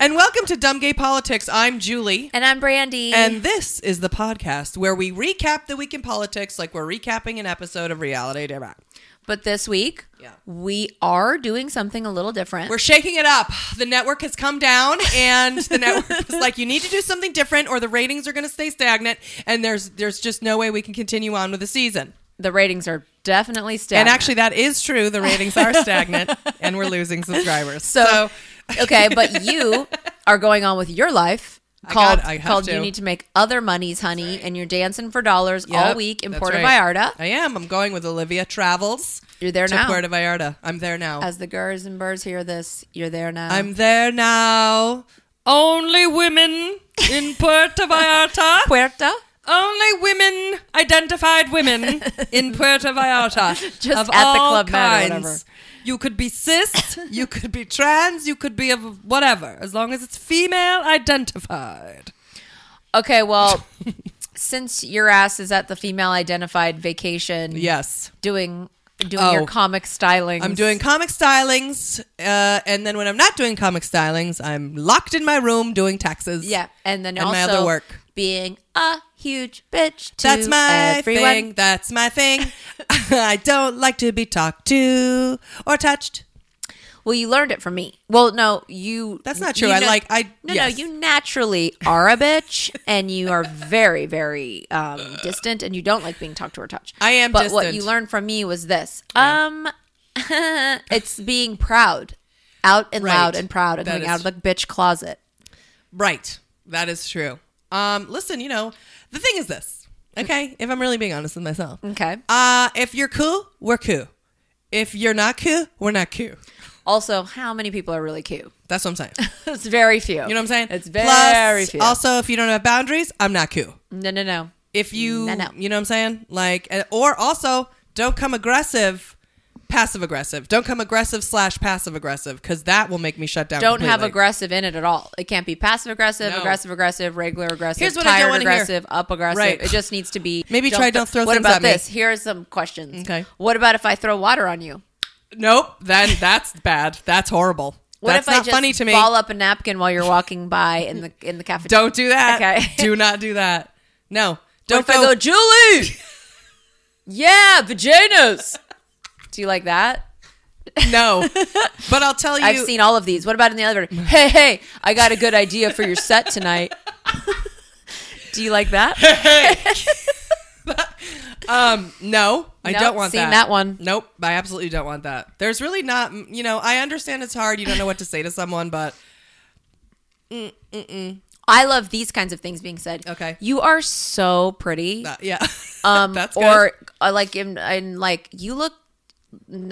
And welcome to Dumb Gay Politics. I'm Julie. And I'm Brandy. And this is the podcast where we recap the week in politics like we're recapping an episode of Reality TV. but this week, Yeah. we are doing something a little different. We're shaking it up. The network has come down, and the network is like, "You need to do something different, or the ratings are going to stay stagnant." And there's there's just no way we can continue on with the season. the ratings are definitely stagnant. And actually, that is true. The ratings are stagnant, and we're losing subscribers. so, okay, but you are going on with your life. I Called, got- I called to. you need to make other monies, honey, and you're dancing for dollars all week in Puerto right. Vallarta. I am. I'm going with Olivia Travels. You're there to now. Puerto Vallarta. I'm there now. As the girls and birds hear this, you're there now. I'm there now. Only women in Puerto Vallarta. Puerto. Only women, identified women in Puerto Vallarta. Just of at the all Club Med or kinds. whatever. You could be cis, you could be trans, you could be of whatever, as long as it's female identified. Okay, well, since your ass is at the female identified vacation, Yes. doing doing Oh. your comic styling. I'm doing comic stylings, uh, and then when I'm not doing comic stylings, I'm locked in my room doing taxes. Yeah, and then And also my other work. Being a huge bitch. To That's my everyone. thing. That's my thing. I don't like to be talked to or touched. Well, you learned it from me. Well, no, you. That's not you true. I know- like- I- No, yes. no, you naturally are a bitch, and you are very, very um, distant, and you don't like being talked to or touched. I am But what you learned from me was this. Um, it's being proud, out and Right. loud and proud, and That coming out of the bitch closet. Right. That is true. Um, listen, you know, the thing is this. Okay, if I'm really being honest with myself. Okay. Uh, if you're cool, we're cool. If you're not cool, we're not cool. Also, how many people are really cute? That's what I'm saying. it's very few. You know what I'm saying? It's very Plus, few. Also, if you don't have boundaries, I'm not cool. no, no, no. If you, No, no. you know what I'm saying? Like, uh, or also, don't come aggressive, passive aggressive. Don't come aggressive slash passive aggressive because that will make me shut down. don't have aggressive in it at all. It can't be passive aggressive, No. aggressive aggressive, regular aggressive, Here's what I tired don't wanna hear. aggressive, up aggressive. Right. It just needs to be Maybe try don't throw What things about at me. this? Here are some questions. Okay. What about if I throw water on you? Nope. Then that's bad. That's horrible. What that's if not I just funny to me. ball up a napkin while you're walking by in the in the cafeteria? Don't do that. Okay. do not do that. No. Don't What if I go, Julie? yeah, vaginas. Do you like that? no. But I'll tell you. I've seen all of these. What about in the elevator? Hey, hey, I got a good idea for your set tonight. Do you like that? Um, no, I Nope, don't want seen that. that one. Nope, I absolutely don't want that. There's really not. You know, I understand it's hard. You don't know what to say to someone, but I love these kinds of things being said. Okay. You are so pretty. uh, yeah. Um, That's good. or uh, like in, in like you look.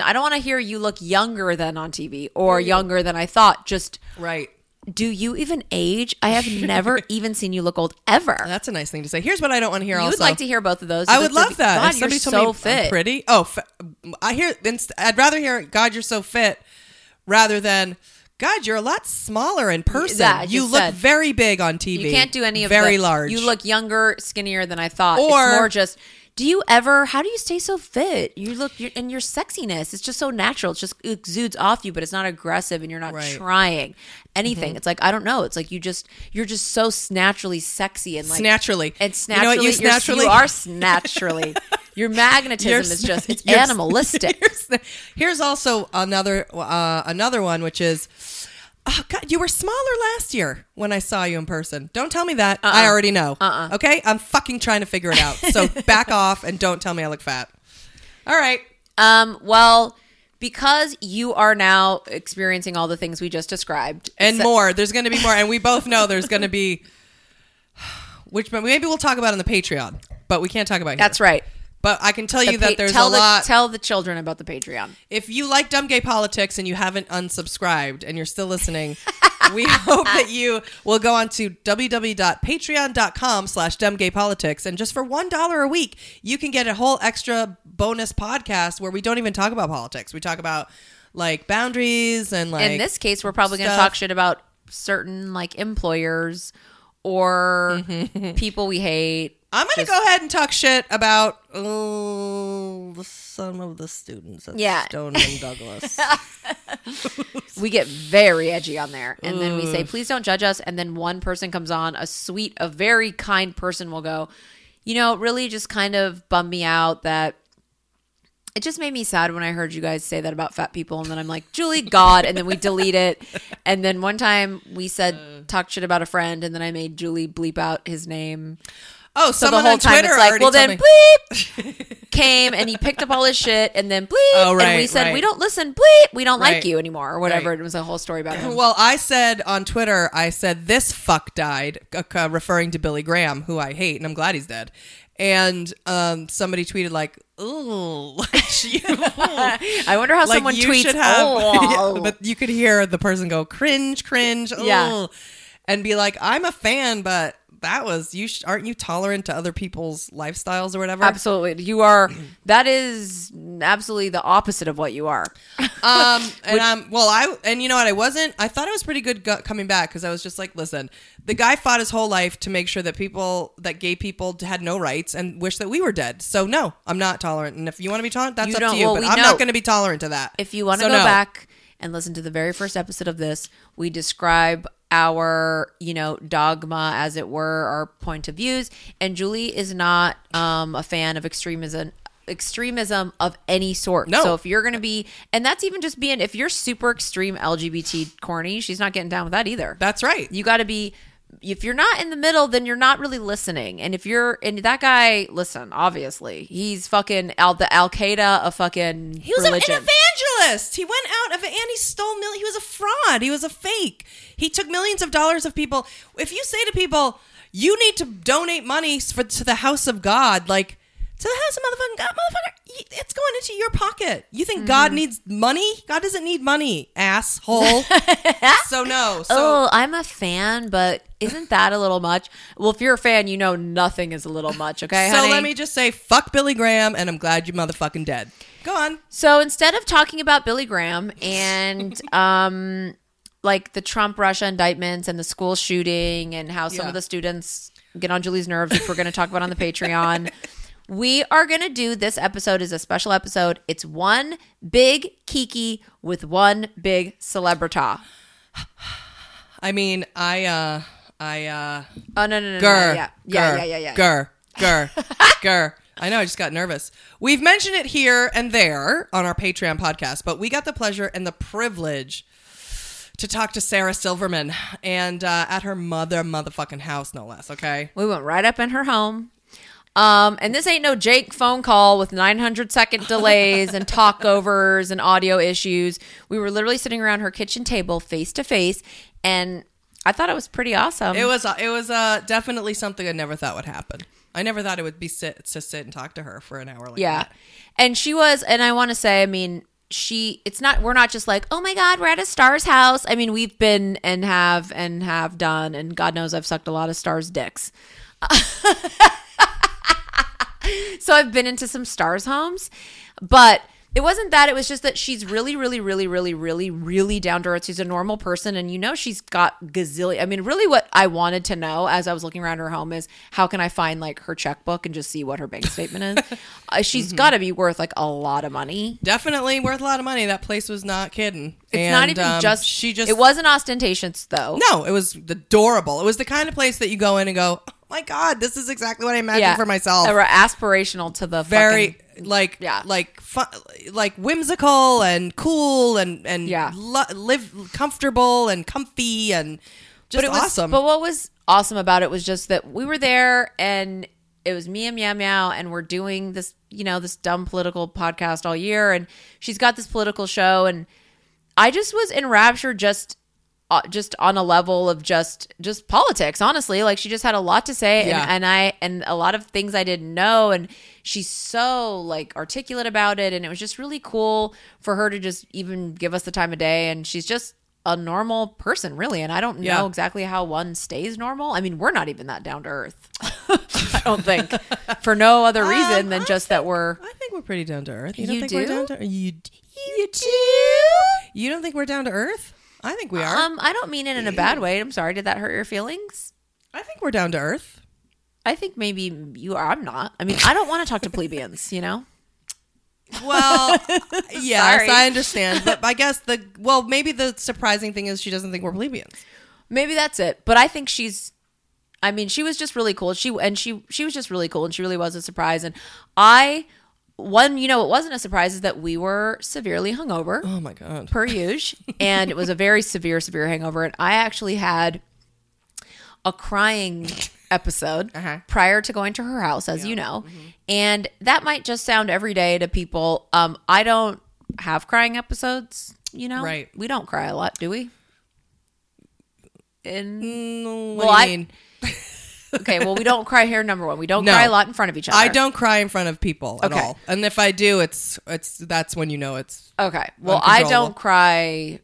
I don't want to hear you look younger than on TV or younger than I thought. Just right. do you even age? I have never even seen you look old ever. That's a nice thing to say. Here's what I don't want to hear. Also. you also, would like to hear both of those. I would love that. God, if somebody you're told so me I'm fit. pretty. Oh, fa- I hear. I'd rather hear "God, you're so fit," rather than "God, you're a lot smaller in person." Yeah, you look said. very big on TV. You can't do any of very the, large. You look younger, skinnier than I thought. Or- it's more just. Do you ever? How do you stay so fit? You look, you're, and your sexiness. It's just so natural. It just exudes off you, but it's not aggressive, and you're not Right. Mm-hmm. trying anything. It's like I don't know. It's like you just you're just so naturally sexy and like Naturally. It's You know naturally. you naturally- you are naturally. Your magnetism You're is just it's animalistic. Here's, here's also another uh, another one, which is Oh God, you were smaller last year when I saw you in person. Don't tell me that. I already know. Uh-uh. Okay, I'm fucking trying to figure it out. So back off and don't tell me I look fat. All right. Um, well, because you are now experiencing all the things we just described, and so- more. There's going to be more, and we both know there's going to be, which maybe we'll talk about on the Patreon, but we can't talk about. Here. That's right. But I can tell The you that pa- there's tell a the, lot. Tell the children about the Patreon. if you like dumb gay politics and you haven't unsubscribed and you're still listening, we hope that you will go on to www.patreon.com slash dumbgaypolitics and just for one dollar a week you can get a whole extra bonus podcast where we don't even talk about politics we talk about like boundaries and like In this case, we're probably going to talk shit about certain like employers or mm-hmm. people we hate. I'm gonna just- go ahead and talk shit about oh the son of the students at Yeah. stoneman douglas We get very edgy on there, and then we say, "Please don't judge us." And then one person comes on, a sweet, a very kind person will go, "You know, it really just kind of bummed me out that." It just made me sad when I heard you guys say that about fat people, and then I'm like, Julie, God, and then we delete it. And then one time we said uh. talk shit about a friend, and then I made Julie bleep out his name. Oh So someone the whole on time twitter it's like, well, then bleep came and he picked up all his shit, and then bleep, Oh, and we said right. we don't listen, bleep, we don't Right. like you anymore, or whatever. Right. It was a whole story about him. Well, I said on Twitter, I said this fuck died, uh, referring to Billy Graham, who I hate, and I'm glad he's dead. And um, somebody tweeted like, "Ooh, I wonder how like someone you tweets. have." But you could hear the person go cringe, cringe, Yeah. And be like, "I'm a fan, but that was you. Sh- aren't you tolerant to other people's lifestyles or whatever?" Absolutely. You are that is absolutely the opposite of what you are. Um, and um, well, I and you know what? I wasn't. I thought it was pretty good gu- coming back because I was just like, listen, the guy fought his whole life to make sure that people, that gay people, had no rights and wish that we were dead. So no, I'm not tolerant. And if you want to be tolerant, that's up to you. well, but I'm know- not going to be tolerant to that. If you want to So go no. back and listen to the very first episode of this, we describe our, you know, dogma as it were, our point of views. And Julie is not um, a fan of extremism extremism of any sort. No. So if you're going to be and that's even just being if you're super extreme LGBT corny, she's not getting down with that either. that's right. You got to be. If you're not in the middle, then you're not really listening. And if you're, and that guy, listen, obviously, he's fucking al the Al Qaeda of fucking He was religion. an evangelist. He went out of and he stole million. He was a fraud. He was a fake. He took millions of dollars of people. If you say to people, you need to donate money for to the house of God, like to the house of motherfucking God, motherfucker, it's going into your pocket. You think God Mm-hmm. needs money? God doesn't need money, asshole. so no. So oh, I'm a fan, but isn't that a little much? Well, if you're a fan, you know nothing is a little much. Okay, so honey? let me just say, fuck Billy Graham, and I'm glad you motherfucking dead. Go on. So instead of talking about Billy Graham and um like the Trump Russia indictments and the school shooting and how some Yeah. of the students get on Julie's nerves, which we're going to talk about on the Patreon. We are going to do this episode is a special episode. It's one big Kiki with one big celebrita. I mean, I, uh, I, uh, Oh no no no, no Grr. yeah yeah grr, yeah yeah yeah. Grr. Grr. grr. I know, I just got nervous. We've mentioned it here and there on our Patreon podcast, but we got the pleasure and the privilege to talk to Sarah Silverman and uh, at her mother motherfucking house, no less, okay? We went right up in her home. Um, and this ain't no Jake phone call with 900 second delays and talkovers and audio issues. We were literally sitting around her kitchen table face to face, and I thought it was pretty awesome. It was uh, it was uh, definitely something I never thought would happen. I never thought it would be sit to sit and talk to her for an hour like yeah. that. And she was, and I want to say, I mean, she, it's not, we're not just like, oh my God, we're at a star's house. I mean, we've been and have and have done, and God knows I've sucked a lot of stars' dicks. so I've been into some stars' homes, but it wasn't that. It was just that she's really, really, really, really, really, really down to earth. She's a normal person, and you know she's got gazillion. I mean, really, what I wanted to know as I was looking around her home is how can I find like her checkbook and just see what her bank statement is. uh, she's Mm-hmm. got to be worth like a lot of money. Definitely worth a lot of money. That place was not kidding. It's not even um, just. she just It wasn't ostentatious though. No, it was adorable. It was the kind of place that you go in and go, "Oh my god, this is exactly what I imagined for myself." They were aspirational to the Very, fucking like Yeah. like fun, like whimsical and cool and and Yeah. lo- live comfortable and comfy and just but it was awesome. But what was awesome about it was just that we were there and it was me and Meow Meow and we're doing this, you know, this dumb political podcast all year and she's got this political show and I just was enraptured just uh, just on a level of just just politics honestly like she just had a lot to say Yeah. and, and i and a lot of things i didn't know and she's so like articulate about it and it was just really cool for her to just even give us the time of day and she's just a normal person really and i don't Yeah. know exactly how one stays normal i mean we're not even that down to earth i don't think for no other reason Um, than I just that we're I think we're pretty down to earth. You, don't You think we're do? down to you? You too You don't think we're down to earth? I think we are. um i don't mean it in a bad way i'm sorry did that hurt your feelings I think we're down to earth. I think maybe you are. I'm not. I mean, I don't want to talk to plebeians, you know? Well, yes, Sorry. I understand, but I guess the well, maybe the surprising thing is she doesn't think we're plebeians. Maybe that's it. But I think she's I mean, she was just really cool. She and she she was just really cool and she really was a surprise and I one, you know, it wasn't a surprise is that we were severely hungover Oh my god. per usual and it was a very severe severe hangover and I actually had a crying episode Uh-huh. prior to going to her house as you know and that might just sound every day to people um i don't have crying episodes you know Right. we don't cry a lot do we in Mm, Well, what do you I- mean? okay well we don't cry here number one we don't No. cry a lot in front of each other I don't cry in front of people at Okay. all, and if I do, it's it's that's when you know it's okay well i Uncontrollable. don't cry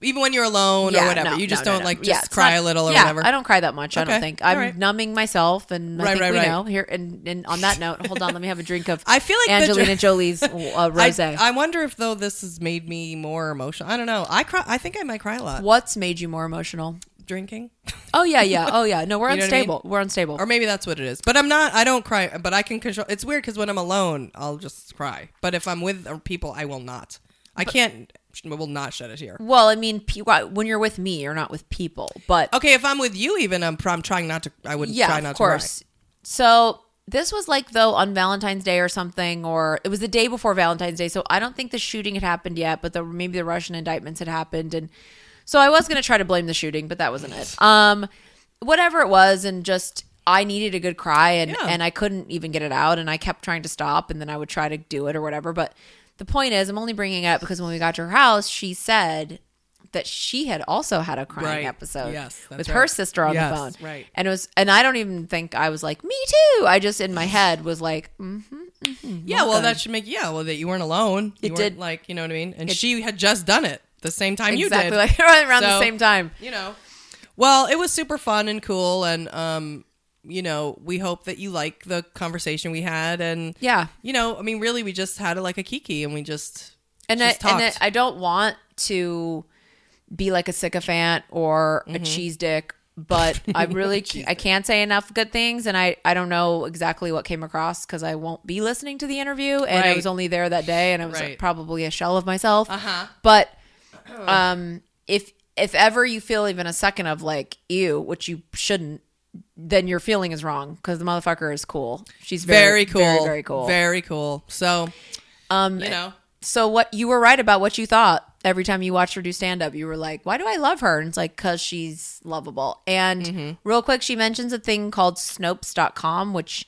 even when you're alone yeah, or whatever. no, you just no, no, don't no. like Yeah, just it's cry not- a little or yeah, whatever. I don't cry that much. I don't think I'm right. numbing myself, and I Right, think right, we right. know here. And, and on that note, hold on, let me have a drink of I feel like the Angelina dr- Jolie's uh, I, rosé. I wonder if though this has made me more emotional. I don't know. I cry. I think I might cry a lot What's made you more emotional? Drinking, Oh yeah, yeah. Oh yeah. No, we're You know what I mean? unstable. We're unstable. or maybe that's what it is. But I'm not. I don't cry. But I can control. It's weird because when I'm alone, I'll just cry. But if I'm with people, I will not. I can't. I will not shed a tear. well, I mean, pe- when you're with me, you're not with people. But Okay, if I'm with you, even I'm, I'm trying not to. I would yeah, try not of course. to So this was like though on Valentine's Day or something, or it was the day before Valentine's Day. So I don't think the shooting had happened yet, but the maybe the Russian indictments had happened, and so I was gonna try to blame the shooting, but that wasn't it. Um, whatever it was, and just I needed a good cry, and Yeah. and I couldn't even get it out, and I kept trying to stop, and then I would try to do it or whatever. But the point is, I'm only bringing it up because when we got to her house, she said that she had also had a crying Right. episode Yes, with her sister on Yes, the phone right. and it was and i don't even think i was like me too i just in my head was like mm-hmm, Yeah, well, that should make yeah. Well, that you weren't alone. You It weren't, did. like you know what I mean. And she had just done it the same time you exactly did. like right around the same time you know. Well, it was super fun and cool, and um, you know, we hope that you like the conversation we had, and yeah you know, I mean, really, we just had it like a kiki, and we just and I, just and I, talked. I don't want to be like a sycophant or Mm-hmm. a cheese dick but i really i can't say enough good things and i i don't know exactly what came across because i won't be listening to the interview and i was only there that day and i was Right. probably a shell of myself Uh-huh. but um if if ever you feel even a second of like ew which you shouldn't then your feeling is wrong because the motherfucker is cool she's very, very, cool, very very cool very cool. So um you know, so what you were right about what you thought every time you watched her do stand up. You were like, "Why do I love her?" And it's like cuz she's lovable. And Mm-hmm. real quick she mentions a thing called snopes.com which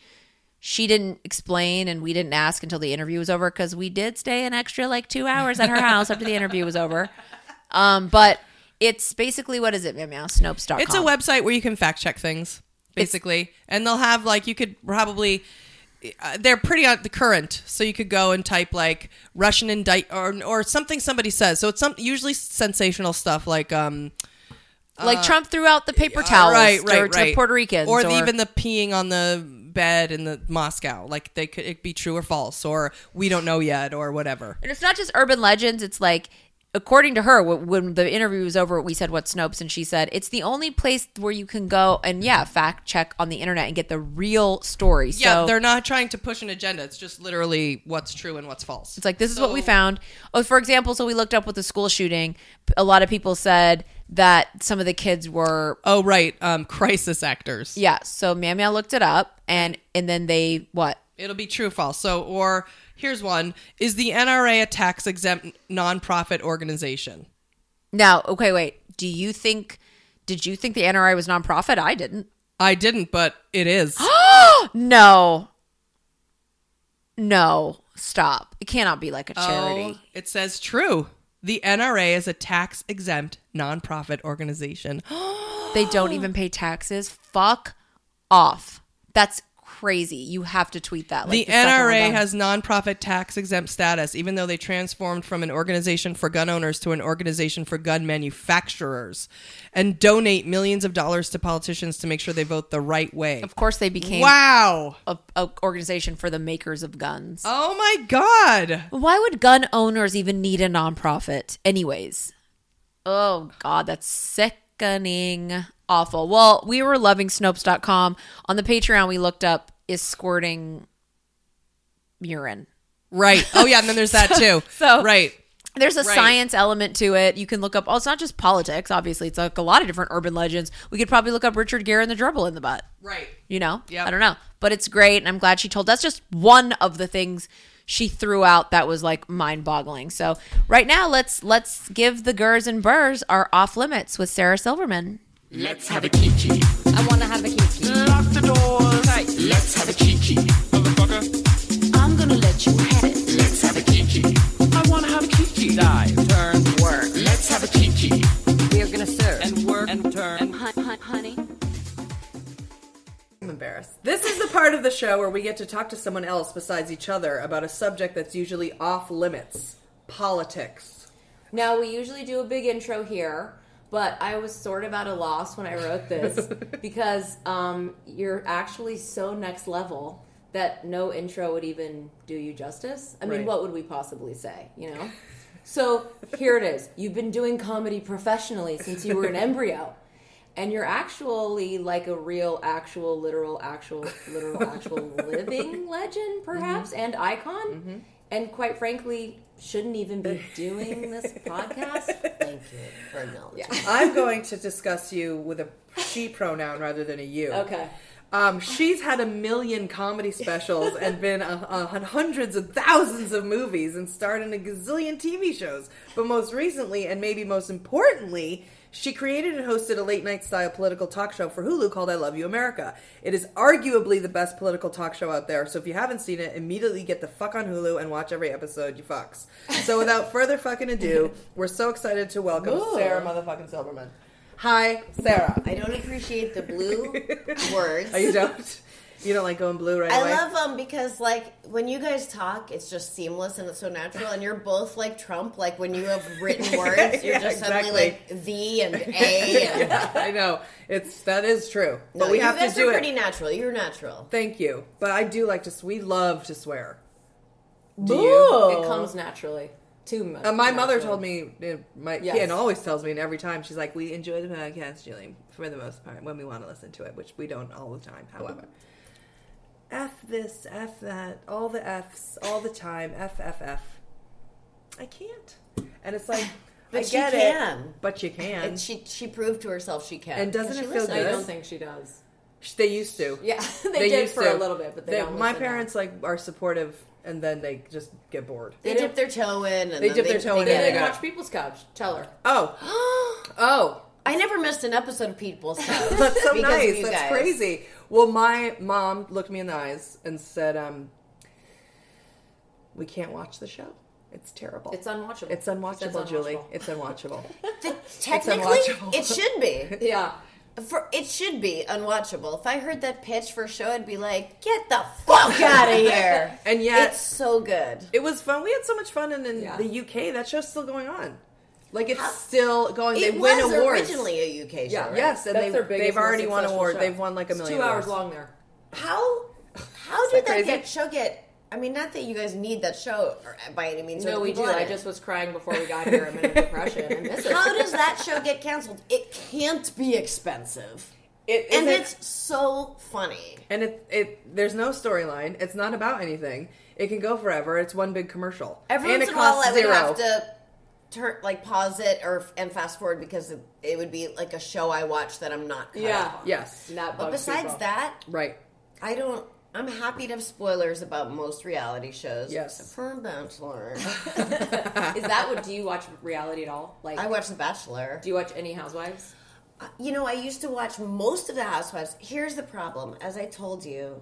she didn't explain and we didn't ask until the interview was over cuz we did stay an extra like 2 hours at her house after the interview was over. Um but it's basically what is it, Meow? Snopes.com. it's a website where you can fact check things, basically, and they'll have like you could probably. Uh, they're pretty on the current, so you could go and type like Russian indict or or something somebody says. So it's some usually sensational stuff like um like uh, Trump threw out the paper towels right, right, or to right. Puerto Ricans or, the, even the peeing on the bed in the Moscow. Like they could it be true or false, or we don't know yet, or whatever. And it's not just urban legends. It's like, according to her, when the interview was over, we said, What Snopes? And she said, It's the only place where you can go and, yeah, fact check on the internet and get the real story. Yeah, so they're not trying to push an agenda. It's just literally what's true and what's false. it's like, This is what we found. Oh, for example, so we looked up with the school shooting. A lot of people said that some of the kids were Oh right, um, crisis actors. Yeah, so Meow looked it up, and and then they what? It'll be true false. So, or here's one: Is the NRA a tax exempt nonprofit organization? Now, okay, wait. Do you think? Did you think the NRA was nonprofit? I didn't. I didn't, but it is. No. No. Stop. It cannot be like a oh, charity. Oh, it says true. The NRA is a tax exempt nonprofit organization. They don't even pay taxes. Fuck off. That's crazy. You have to tweet that. Like the we're NRA has nonprofit tax exempt status, even though they transformed from an organization for gun owners to an organization for gun manufacturers and donate millions of dollars to politicians to make sure they vote the right way. Of course, they became Wow. a, a organization for the makers of guns. Oh my God. Why would gun owners even need a nonprofit, anyways? Oh God, that's sickening, awful. Well, we were loving Snopes.com on the Patreon. We looked up is squirting urine. Right. Oh, yeah. And then there's that too. So- right. There's a Right. science element to it. You can look up. Oh, it's not just politics. Obviously, it's like a lot of different urban legends. We could probably look up Richard Gere and the dribble in the butt. Right. You know, Yeah. I don't know, but it's great, and I'm glad she told. That's just one of the things she threw out that was like mind-boggling. So right now, let's let's give the Gers and Burrs our off limits with Sarah Silverman. Let's have a kiki. I wanna have a kiki. Lock the doors. Let's have a kiki. Motherfucker. I'm gonna let you have it. Let's have a kiki. I wanna have a kiki. Dive, part of the show where we get to talk to someone else besides each other about a subject that's usually off limits politics. Now we usually do a big intro here, but I was sort of at a loss when I wrote this because um, you're actually so next level that no intro would even do you justice. I mean, Right. what would we possibly say, you know? So here it is. You've been doing comedy professionally since you were an embryo. And you're actually like a real, actual, literal, actual, literal, actual living legend, perhaps, and icon. And quite frankly, shouldn't even be doing this podcast. Thank you for acknowledging. I'm going to discuss you with a she pronoun rather than a you. Okay. Um, she's had a million comedy specials and been on hundreds of thousands of movies and starred in a gazillion TV shows. But most recently, and maybe most importantly, she created and hosted a late night style political talk show for Hulu called I Love You America. It is arguably the best political talk show out there. So if you haven't seen it, immediately get the fuck on Hulu and watch every episode, you fucks. So without further fucking ado, we're so excited to welcome Ooh. Sarah motherfucking Silverman. Hi, Sarah. I don't appreciate the blue words. Oh, you don't? You don't like going blue right now. I away? love them because, like, when you guys talk, it's just seamless and it's so natural. And you're both like Trump. Like, when you have written words, you're Yeah, just exactly. suddenly like the and a. And, yeah, I know. It's that is true. But No, we you have to do are it. pretty natural. You're natural. Thank you. But I do like to we love to swear. Do you? It comes naturally Too me. Uh, my mother told me uh, my Yes. yeah, and always tells me and every time she's like, We enjoy the podcast, Julie, for the most part, when we want to listen to it, which we don't all the time, however. F this, F that, all the F's, all the time, F F F. I can't. And it's like But I she get can. it. But you can. And she she proved to herself she can. And doesn't it feel listens. good? I don't think she does. they used to. Yeah, they, did used for to. a little bit, but they, don't. my listen now. parents like are supportive, and then they just get bored. They dip their toe in. And They then dip their toe in They and get they didn't go- watch People's Couch. Tell her. Oh, oh, I never missed an episode of People's Toes. that's so because of nice. you That's guys. crazy. Well, my mom looked me in the eyes and said, um, "We can't watch the show. It's terrible. It's unwatchable. It's unwatchable, It's Julie. It's unwatchable." Th- Technically, unwatchable. it should be. Yeah. For it should be unwatchable. If I heard that pitch for a show, I'd be like, "Get the fuck out of here!" And yet- it's so good. it was fun. We had so much fun, and in Yeah. the UK, that show's still going on. Like it's still going. It they was win awards. originally a UK show. Yeah. right? Yes, and That's they, their biggest, they've already won successful awards. show. They've won like a It's million two hours awards. long there. How how did that crazy? get show get? I mean, not that you guys need that show uh, by any means. No, we do. I just was crying before we got here. I'm in a depression. I miss it. How does that show get canceled? It can't be expensive, It, and isn't- it's so funny. and it it there's no storyline. It's not about anything. It can go forever. It's one big commercial. Every and once in a while, costs I would zero. have to turn like pause it or and fast forward because it, it would be like a show I watch that I'm not. Caught Yeah. up on. Yes. That But besides people. that, Right. I don't. I'm happy to have spoilers about most reality shows. Yes. except for Bachelor. Is that what? Do you watch reality at all? Like, I watch The Bachelor. do you watch any Housewives? Uh, you know, I used to watch most of the Housewives. Here's the problem. As I told you,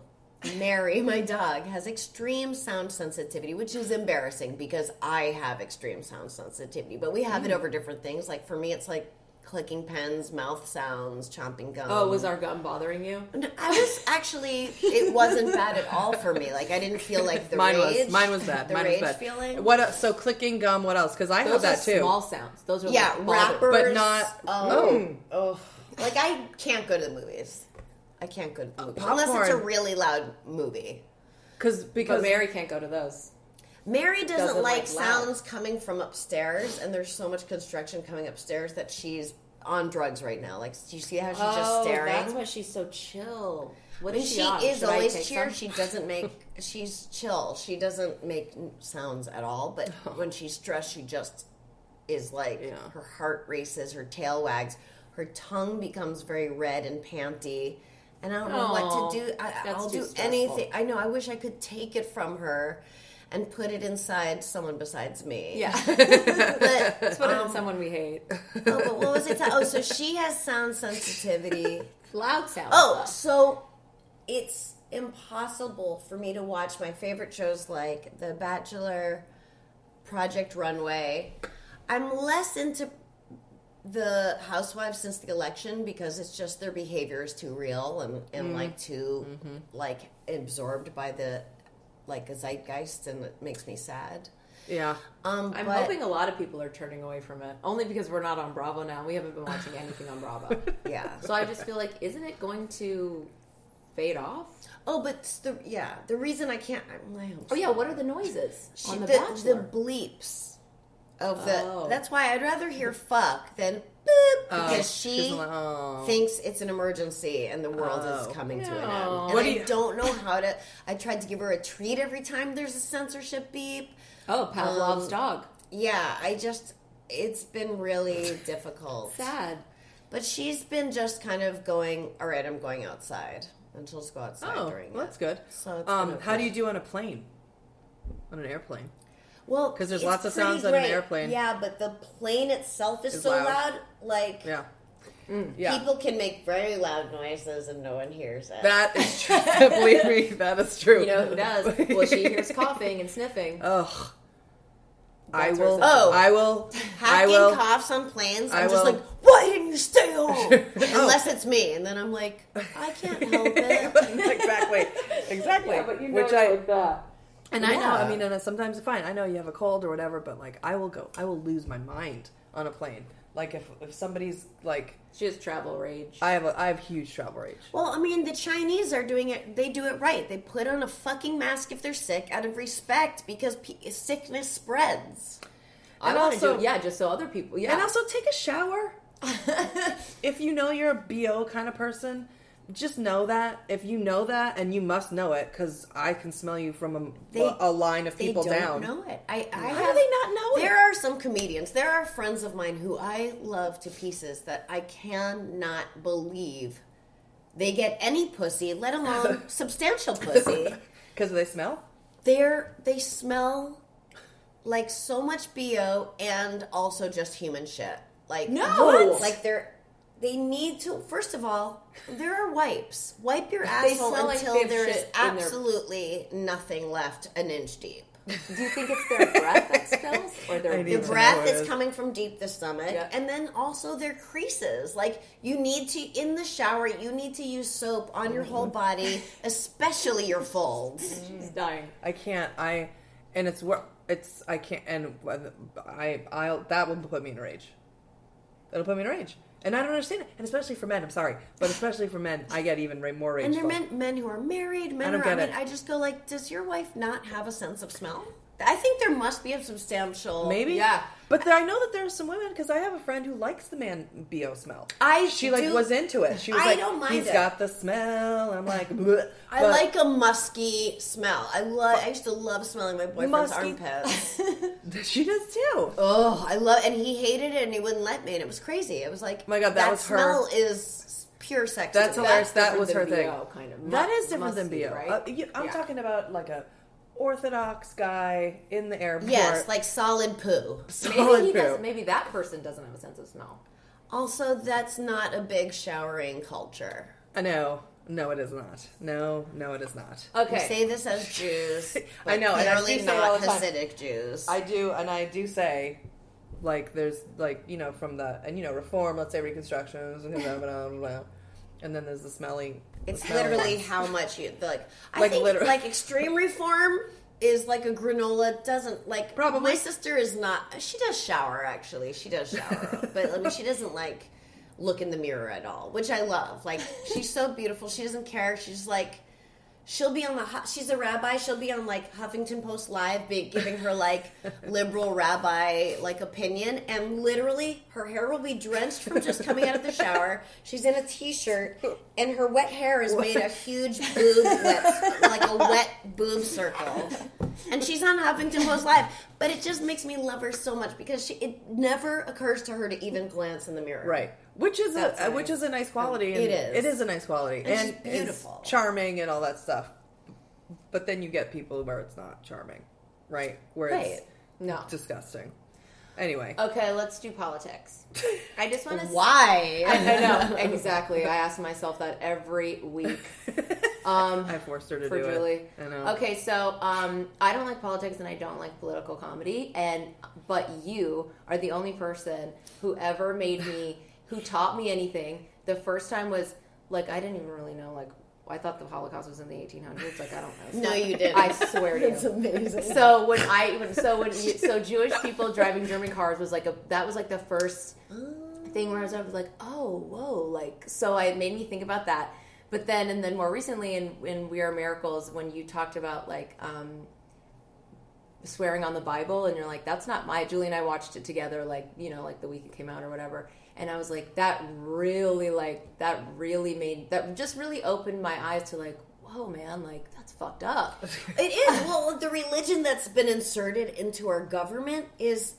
Mary, my dog, has extreme sound sensitivity, which is embarrassing because I have extreme sound sensitivity. But we have it mm. over different things. Like for me, it's like clicking pens, mouth sounds, chomping gum. Oh, was our gum bothering you? No, I was actually. It wasn't bad at all for me. Like I didn't feel like the Mine rage. was mine was bad. The mine rage was bad. feeling. What? el- So clicking gum. What else? Because I have that too. small sounds. Those are Yeah, like rappers, but not- Oh, oh, like I can't go to the movies. I can't go to the movies unless it's a really loud movie. Because because But Mary can't go to those. Mary doesn't, Doesn't like, like loud. sounds coming from upstairs, and there's so much construction coming upstairs that she's on drugs right now. Like, do you see how she's just oh, staring? Oh, that's why she's so chill. What is she, she on? is Should I always cheer. some? She doesn't make. She's chill. She doesn't make sounds at all. But oh. when she's stressed, she just is like Yeah. her heart races, her tail wags, her tongue becomes very red and panty. And I don't know Aw, what to do. I, that's I'll too do stressful. anything. I know. I wish I could take it from her and put it inside someone besides me. Yeah, But, let's put it in um, someone we hate. oh, but what was it? Oh, so she has sound sensitivity. Loud sounds. Oh, so it's impossible for me to watch my favorite shows like The Bachelor, Project Runway. I'm less into the housewives since the election because it's just their behavior is too real and, and like too like absorbed by the like a zeitgeist and it makes me sad. yeah. Um, I'm but- hoping a lot of people are turning away from it, only because we're not on Bravo now. We haven't been watching anything on Bravo, yeah. so I just feel like, isn't it going to fade off? Oh, but the yeah, the reason I can't. I, I hope Oh yeah, what are the noises She- on the, the, Bachelor? the bleeps of the. Oh. That's why I'd rather hear fuck than boop because Oh, she oh. thinks it's an emergency and the world Oh. is coming to an end. And What I do you- don't know how to. I tried to give her a treat every time there's a censorship beep. oh, Pavlov's Um, dog. Yeah, I just. It's been really difficult. Sad. But she's been just kind of going, all right, I'm going outside. And she'll just go outside Oh, during well, it. that's good. So it's um, how do you do on a plane? On an airplane? Well, 'Cause there's lots of pretty sounds on an airplane. Yeah, but the plane itself is It's so loud. loud. Like Yeah. Mm, yeah. people can make very loud noises and no one hears it. that is true. Believe me, that is true. You know who does? Well, she hears coughing and sniffing. Ugh. I will. Oh. I will. I Hacking will. coughs on planes. I I'm just will- like, why didn't you stay home? Oh. Unless it's me, and then I'm like, I can't help it. exactly. Exactly. Which I I. like that. And I know. I mean, and sometimes fine. I know you have a cold or whatever, but like, I will go. I will lose my mind on a plane. Like if if somebody's like, She has travel rage. I have a, I have huge travel rage. Well, I mean, the Chinese are doing it. They do it right. They put on a fucking mask if they're sick out of respect because pe- sickness spreads. I and also- do it, yeah, just so other people. Yeah, And also take a shower. if you know you're a bo kind of person, just know that. If you know that, and you must know it, because I can smell you from a, They- a line of They people don't down. know it. I, I How have, do they not know it? There are some comedians. There are friends of mine who I love to pieces that I cannot believe they get any pussy, let alone substantial pussy. Because they smell. They're they smell like so much bo and also just human shit. Like No. What? like they're. They need to. First of all, there are wipes. Wipe your They asshole smell like until there is shit in their- absolutely nothing left an inch deep. Do you think it's their breath that smells, or their The breath what it is is. coming from deep the stomach, Yeah. and then also their creases. Like you need to in the shower, you need to use soap on your whole mm-hmm. body, especially your folds. She's dying. I can't. I and it's wor- it's I can't and I I'll that will put me in a rage. That'll put me in a rage, and I don't understand it. And especially for men, I'm sorry, but especially for men, I get even ra- more rageful. And they're men, men who are married, men I don't are, I mean, it. I just go like, does your wife not have a sense of smell? I think there must be a substantial. Maybe, Yeah. But there, I know that there are some women because I have a friend who likes the man bo smell. I she like do- was into it. She was I like, don't mind he's it. got the smell. I'm like, Bleh. I But like a musky smell. I love. I used to love smelling my boyfriend's Musky. armpits. She does too. oh, I love, and he hated it, and he wouldn't let me, and it was crazy. It was like, Oh my God, that was her. smell is pure sex. That's hilarious. That was than her thing. BO, kind of. That Mu- is different than must BO. right? Uh, you- I'm Yeah. talking about like a orthodox guy in the airport. Yes, like solid poo. Maybe, solid he does, poo. maybe that person doesn't have a sense of smell. Also, that's not a big showering culture. I know. No, it is not. No, no, it is not. We Okay. say this as Jews. I know, but and I clearly do not all the. Hasidic Jews. I do, and I do say, like, there's like you know from the and you know reform, let's say reconstructions, and blah, blah, blah, blah. and then there's the smelling. It's literally how much you like. I Like, think literally. like extreme reform is like a granola. Doesn't like Probably. My sister is not. She does shower actually. She does shower, but I mean she doesn't like look in the mirror at all, which I love. Like she's so beautiful. She doesn't care. She's like. She'll be on the. She's a rabbi. She'll be on like Huffington Post Live, be, giving her like liberal rabbi like opinion, and literally her hair will be drenched from just coming out of the shower. She's in a t-shirt, and her wet hair is made a huge boob wet, like a wet boob circle, and she's on Huffington Post Live. But it just makes me love her so much because she, it never occurs to her to even glance in the mirror. right, which is That's a uh, which is a nice quality. And It is. It is a nice quality, And and, she's beautiful. charming, and all that stuff. But then you get people where it's not charming, right? Where Right. it's No. disgusting. Anyway, Okay, let's do politics. I just want to. Why? I, I know exactly. I ask myself that every week. Um, I forced her to for do Julie. it. I know. Okay, so um, I don't like politics and I don't like political comedy, and but you are the only person who ever made me, who taught me anything. The first time was like I didn't even really know. Like I thought the Holocaust was in the 1800s. Like I don't know. No, you didn't. I swear to you. It's amazing. So when I when so when you, so Jewish people driving German cars was like a that was like the first thing where I was, I was like oh whoa like so I it made me think about that. But then and then more recently in in We Are Miracles when you talked about like um, swearing on the Bible and you're like that's not my Julie and I watched it together like you know like the week it came out or whatever and I was like that really like that really made that just really opened my eyes to like whoa man like that's fucked up. It is. Well, the religion that's been inserted into our government is,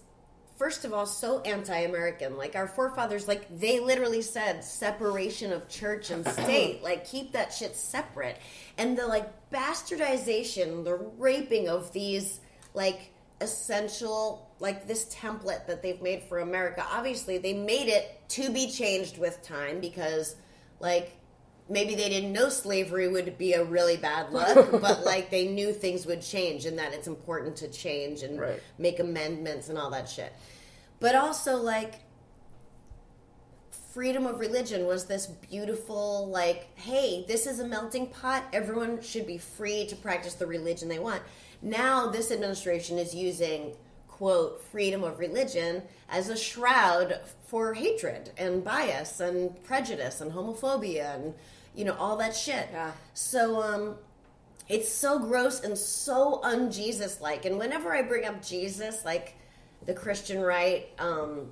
first of all, so anti American. Like, our forefathers, like, they literally said separation of church and state. like, keep that shit separate. And the, like, bastardization, the raping of these, like, essential, like, this template that they've made for America. Obviously, they made it to be changed with time because, like, maybe they didn't know slavery would be a really bad look, but like they knew things would change and that it's important to change and Right. make amendments and all that shit. But also like freedom of religion was this beautiful like hey this is a melting pot everyone should be free to practice the religion they want now this administration is using quote freedom of religion as a shroud for hatred and bias and prejudice and homophobia and you know all that shit Yeah. so um it's so gross and so un-Jesus like. And whenever I bring up Jesus, like the Christian right um,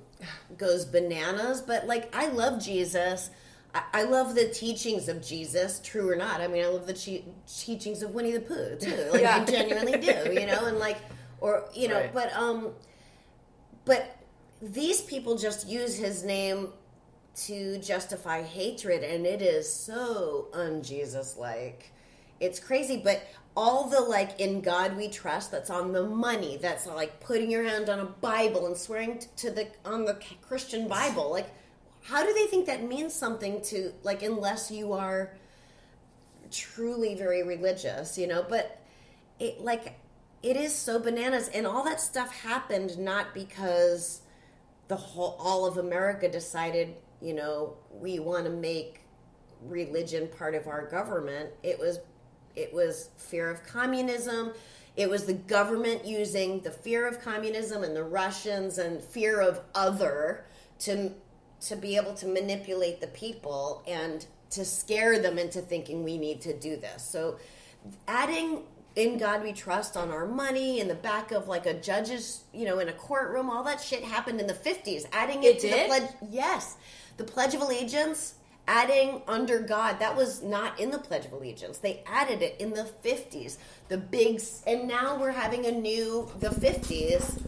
goes bananas. But like, I love Jesus. I, love the teachings of Jesus, true or not. I mean, I love the che- teachings of Winnie the Pooh too. Like, I genuinely do, you know. And like, or you know, Right. but um, but these people just use his name to justify hatred and it is so un-jesus like it's crazy but all the like in god we trust that's on the money that's like putting your hand on a bible and swearing t- to the on the christian bible like how do they think that means something to like unless you are truly very religious you know but it like it is so bananas and all that stuff happened not because the whole all of America decided, you know, we want to make religion part of our government. It was it was fear of communism. It was the government using the fear of communism and the Russians and fear of other to to be able to manipulate the people and to scare them into thinking we need to do this. So adding in God we trust on our money in the back of like a judge's, you know, in a courtroom, all that shit happened in the 50s. Adding it, It to did? the pledge yes. The Pledge of Allegiance adding under God, that was not in the Pledge of Allegiance. They added it in the 50s. The big and now we're having a new the 50s.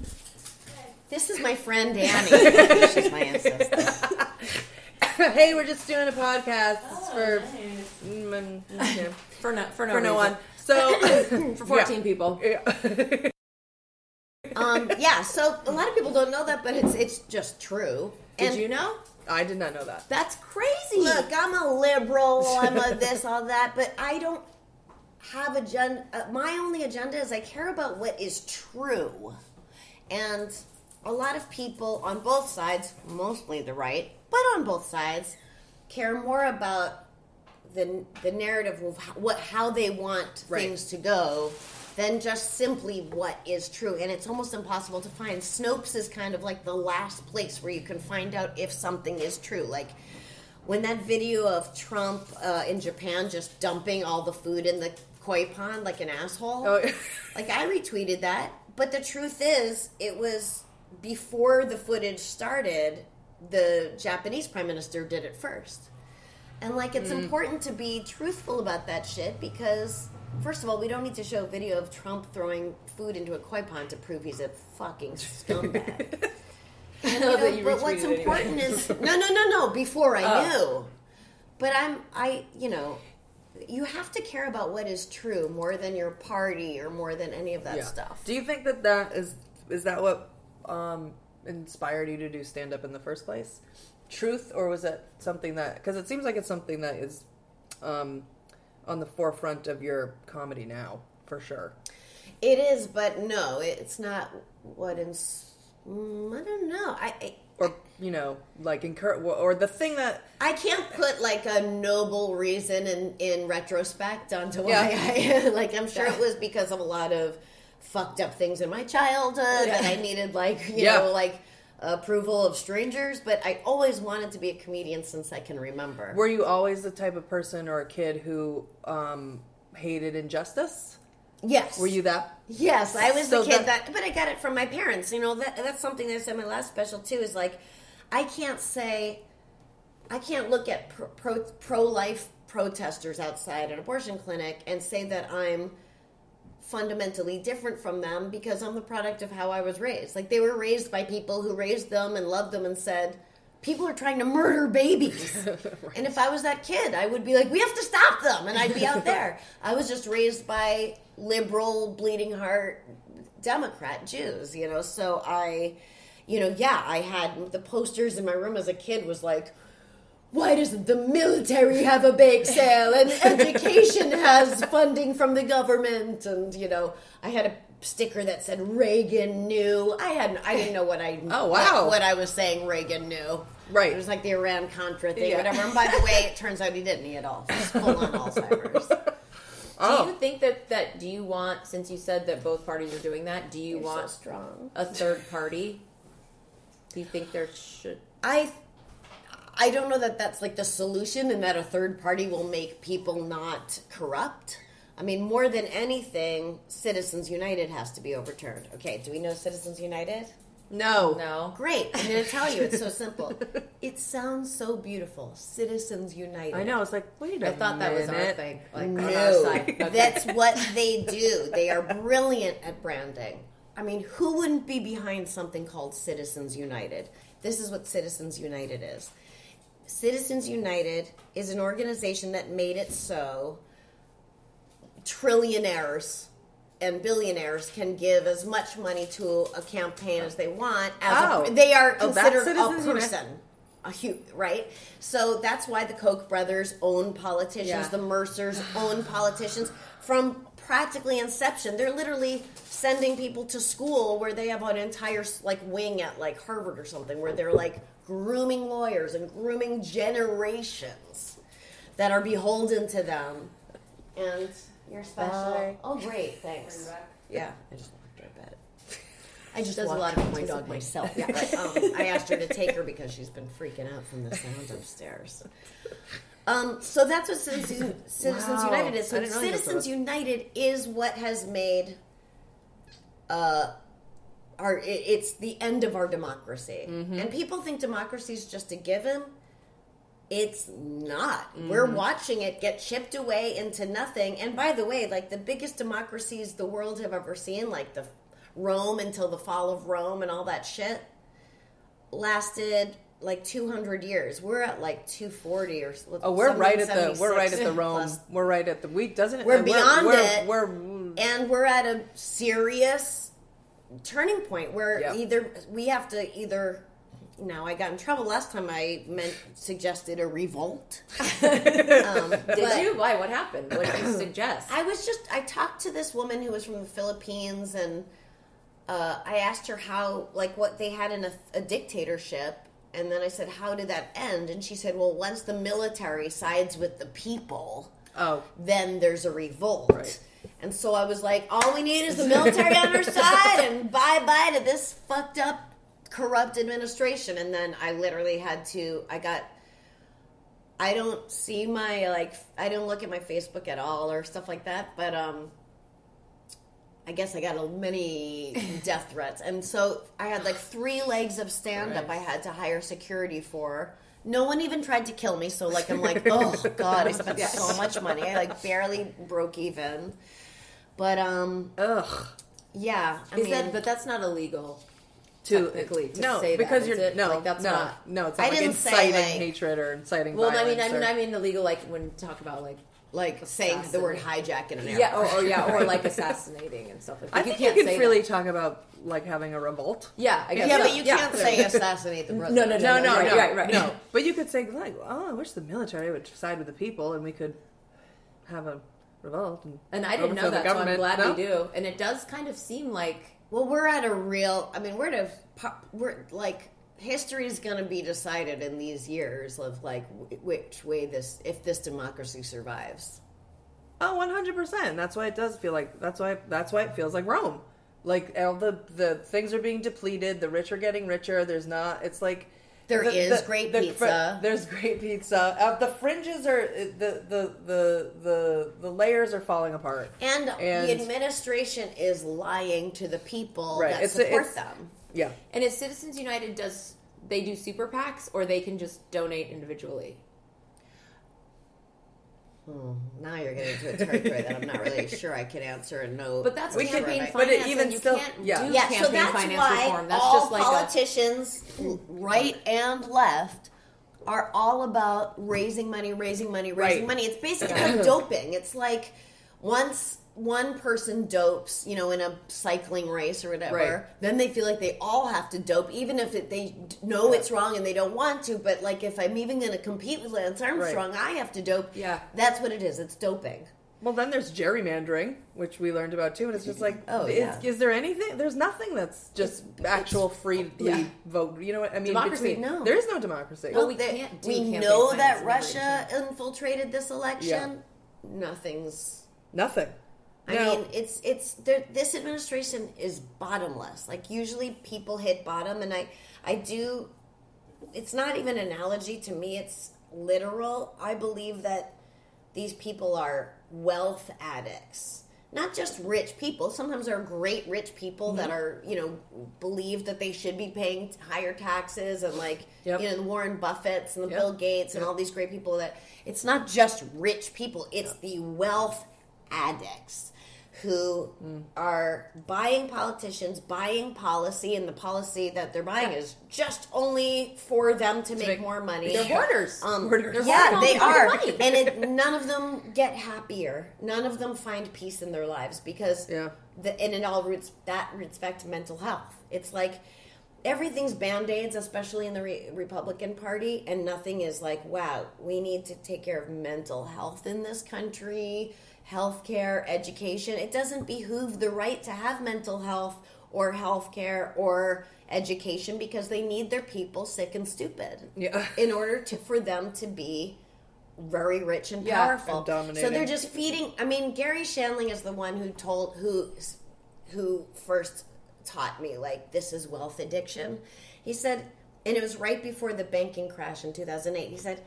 This is my friend Danny. She's my ancestor. hey, we're just doing a podcast It's for mm, yeah, For no, for no, for no one. So For 14 people. Um, yeah, so a lot of people don't know that, but it's it's just true. Did And you know? I did not know that. That's crazy. Look, I'm a liberal. I'm a this, all that, but I don't have agenda. Uh, my only agenda is I care about what is true, and a lot of people on both sides, mostly the right, but on both sides, care more about the the narrative of how, what how they want Right. things to go than just simply what is true. And it's almost impossible to find. Snopes is kind of like the last place where you can find out if something is true. Like when that video of Trump uh, in Japan just dumping all the food in the koi pond like an asshole. Oh. like I retweeted that, but the truth is, it was before the footage started. The Japanese prime minister did it first, and like it's hmm. important to be truthful about that shit because. First of all, we don't need to show a video of Trump throwing food into a koi pond to prove he's a fucking scumbag. I know you but what's important anyway. is no, no, no, no. Before I Oh. knew, but I'm, I, you know, you have to care about what is true more than your party or more than any of that Yeah. stuff. Do you think that that is is that what um, inspired you to do stand up in the first place? Truth, or was it something that? Because it seems like it's something that is um, on the forefront of your comedy now, for sure. It is, but no, it's not what. Ins- mm, I don't know. I, I Or you know, like encourage, or the thing that I can't put like a noble reason in in retrospect onto why Yeah. I like. I'm sure it was because of a lot of fucked up things in my childhood that I needed like you Yeah. know like approval of strangers. But I always wanted to be a comedian since I can remember. were you always the type of person or a kid who um, hated injustice? yes, Were you that? Yes, I was So the kid that- that, but I got it from my parents. You know that that's something that I said in my last special too. Is like, I can't say, I can't look at pro, pro, pro-life protesters outside an abortion clinic and say that I'm fundamentally different from them because I'm the product of how I was raised. Like they were raised by people who raised them and loved them and said. People are trying to murder babies. And if I was that kid, I would be like, we have to stop them. And I'd be out there. I was just raised by liberal, bleeding heart Democrat Jews, you know. So I, you know, yeah, I had the posters in my room as a kid was like, why doesn't the military have a bake sale and education has funding from the government? And you know, I had a sticker that said Reagan knew. I had I didn't know what I Oh, wow. what, what I was saying Reagan knew. Right. It was like the Iran Contra thing, Yeah. whatever. And by the way, it turns out he didn't. He had all full on Alzheimer's. Oh. Do you think that that do you want since you said that both parties are doing that? Do you You're so want strong. a third party? Do you think there should? I I don't know that that's like the solution and that a third party will make people not corrupt. I mean, more than anything, Citizens United has to be overturned. Okay, do we know Citizens United? No. No. Great. I'm going to tell you, it's so simple. It sounds so beautiful. Citizens United. I know. It's like, wait a I thought that was our thing. Like on our No. Okay. that's what they do. They are brilliant at branding. I mean, who wouldn't be behind something called Citizens United? This is what Citizens United is. Citizens United is an organization that made it so trillionaires and billionaires can give as much money to a campaign as they want. As Oh. a, they are Oh, considered a Citizens United? person, a hu right? So that's why the Koch brothers own politicians, Yeah. the Mercers own politicians from practically inception. They're literally sending people to school where they have an entire like wing at like Harvard or something where they're like grooming lawyers and grooming generations that are beholden to them. And you're special. Bye. Oh, great, thanks. Yeah, I just walked right back. I just Does a lot of my dog myself. Yeah, but, um, I asked her to take her because she's been freaking out from the sound upstairs. Um, so that's what Citizens, Citizens Wow. United is. So I didn't know you Citizens United is what has made uh, our it, it's the end of our democracy. Mm-hmm. And people think democracy is just a given. It's not. We're watching it get chipped away into nothing. And by the way, like the biggest democracies the world have ever seen, like the Rome until the fall of Rome and all that shit, lasted like 200 years. We're at like 240 or something. Oh, we're right at the we're right at the Rome. plus. We're right at the we doesn't it? We're uh, beyond we're, it. We're, and we're at a serious turning point where Yeah. either we have to either now I got in trouble last time I meant suggested a revolt. um, Did you? Why? What happened? What did you suggest? I was just I talked to this woman who was from the Philippines and uh, I asked her how like what they had in a, a dictatorship and then I said how did that end and she said well once the military sides with the people oh then there's a revolt. Right. And so I was like, all we need is the military on our side and bye bye to this fucked up, corrupt administration. And then I literally had to, I got, I don't see my, like, I don't look at my Facebook at all or stuff like that, but, um, I guess I got a many death threats. And so I had like three legs of stand up I had to hire security for. No one even tried to kill me, so like I'm like, oh god, I spent so much money. I like barely broke even. But um ugh yeah, I Is mean that? But that's not illegal. to Technically, to no say because is you're no Like, that's no not- no it's I not like didn't say, inciting like- hatred or inciting Well, I mean, I mean, or- I mean, the legal like when you talk about like like saying the word hijack in an oh, oh, airport. yeah, or, or yeah, or like assassinating and stuff like that. I you think can't you can freely that. talk about like having a revolt. Yeah, I guess. Yeah, so. but you can't say assassinate the president. No, no, No, no, right, no, right, right. no. But you could say like, oh, I wish the military would side with the people, and we could have a revolt. And, And I didn't know that, so I'm glad No? we do. And it does kind of seem like Well, we're at a real. I mean, we're at a. We're like history is going to be decided in these years of like which way this if this democracy survives. Oh, Oh, one hundred percent. That's why it does feel like. That's why. That's why it feels like Rome. Like all the the things are being depleted. The rich are getting richer. There's not. It's like There There is is great pizza. there's great pizza. Uh, the fringes are the the the the the layers are falling apart. And, And- the administration is lying to the people Right, that it's- support it's- them. Yeah. And if Citizens United does they do super PACs or they can just donate individually? Hmm, now you're getting into a territory that I'm not really sure I can answer and know. But that's for campaign sure. But it even and you still- can't yeah. do Yeah, campaign so that's finance why reform. That's all just like a politicians, hmm. right and left, are all about raising money, raising money, raising Right. money. It's basically like doping. It's like once one person dopes, you know, in a cycling race or whatever, Right. then they feel like they all have to dope, even if it, they know it's wrong and they don't want to. But like, if I'm even going to compete with Lance Armstrong, I have to dope. Yeah. that's what it is. It's doping. Well, then there's gerrymandering, which we learned about too, and it's just like, Oh, is, yeah. is there anything? There's nothing that's just actual freely yeah. vote. You know what I mean? Democracy, Between- no. there is no democracy. Well, we They- can't do we know that Russia infiltrated this election. Nothing's Nothing. I mean, it's it's this administration is bottomless. Like usually people hit bottom, and I I do. It's not even an analogy to me. It's literal. I believe that these people are wealth addicts. Not just rich people. Sometimes there are great rich people that mm-hmm. are, you know, believe that they should be paying higher taxes and like, Yep. you know, the Warren Buffetts and the Yep. Bill Gates and all these great people that it's not just rich people, it's the wealth addicts who are buying politicians, buying policy, and the policy that they're buying is just only for them to make, make- more money. They're hoarders. Um, Hoarders. They're yeah, they are, and it, none of them get happier. None of them find peace in their lives because, Yeah. the, and it all roots that roots back to mental health. It's like everything's band aids, especially in the Re- Republican Party, and nothing is like, wow, we need to take care of mental health in this country, healthcare, education. It doesn't behoove the right to have mental health or healthcare or education because they need their people sick and stupid Yeah. in order to for them to be very rich and Yeah, powerful. and. So they're just feeding. I mean, Garry Shandling is the one who told who who first taught me like this is wealth addiction. He said, and it was right before the banking crash in 2008. He said,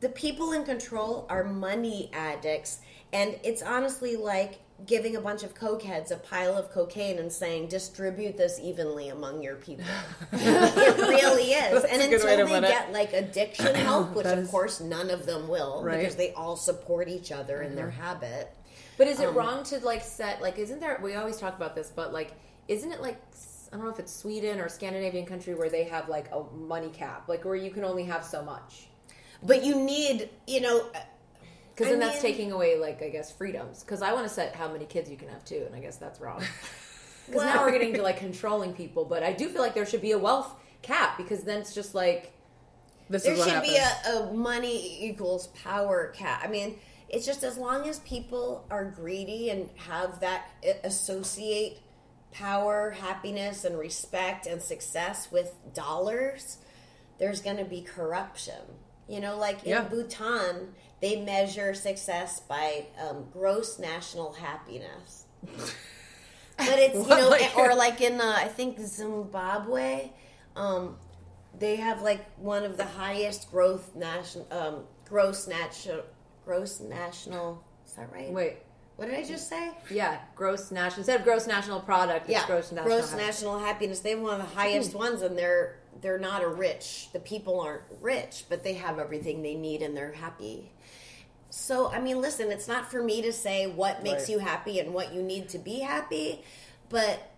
the people in control are money addicts, and it's honestly like giving a bunch of cokeheads a pile of cocaine and saying distribute this evenly among your people. it really is. That's and a good way until they put it. get like addiction help, which That of is- course none of them will, Right. because they all support each other in Mm-hmm. their habit. But is it Um, wrong to like set like isn't there we always talk about this, but like isn't it like I don't know if it's Sweden or Scandinavian country where they have like a money cap, like where you can only have so much. But you need, you know, Because I then that's taking away like I guess freedoms. Because I want to set how many kids you can have too, and I guess that's wrong. Because now we're getting to like controlling people, but I do feel like there should be a wealth cap because then it's just like This there is what should be a, a money equals power cap. I mean, it's just as long as people are greedy and have that uh, associate power, happiness, and respect and success with dollars, there's going to be corruption. You know, like in Yeah. Bhutan, they measure success by um, gross national happiness. But it's you know, like- or like in uh, I think Zimbabwe, um, they have like one of the highest growth national um, gross national gross national. Is that right? wait, what did I just say? yeah, gross national instead of gross national product, it's Yeah, gross national. gross happiness. national happiness. They have one of the highest ones, and they're they're not a rich. The people aren't rich, but they have everything they need, and they're happy. So I mean, listen, it's not for me to say what makes Right. you happy and what you need to be happy, but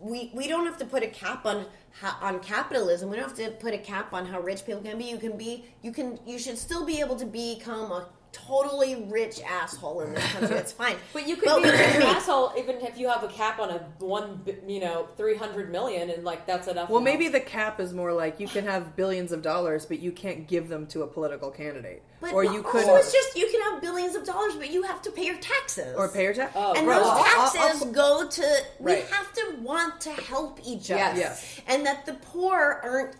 we we don't have to put a cap on on capitalism. We don't have to put a cap on how rich people can be. You can be you can you should still be able to become a totally rich asshole in this country. It's fine. But you could be an asshole even if you have a cap on a one, you know, three hundred million, and like that's enough. Well, now. maybe the cap is more like you can have billions of dollars, but you can't give them to a political candidate, But or you could, also it's just you can have billions of dollars, but you have to pay your taxes. or pay your tax. Oh, and right. those I'll- I'll- taxes I'll- go to. We Right. have to want to help each other, Yes. Yes. and that the poor aren't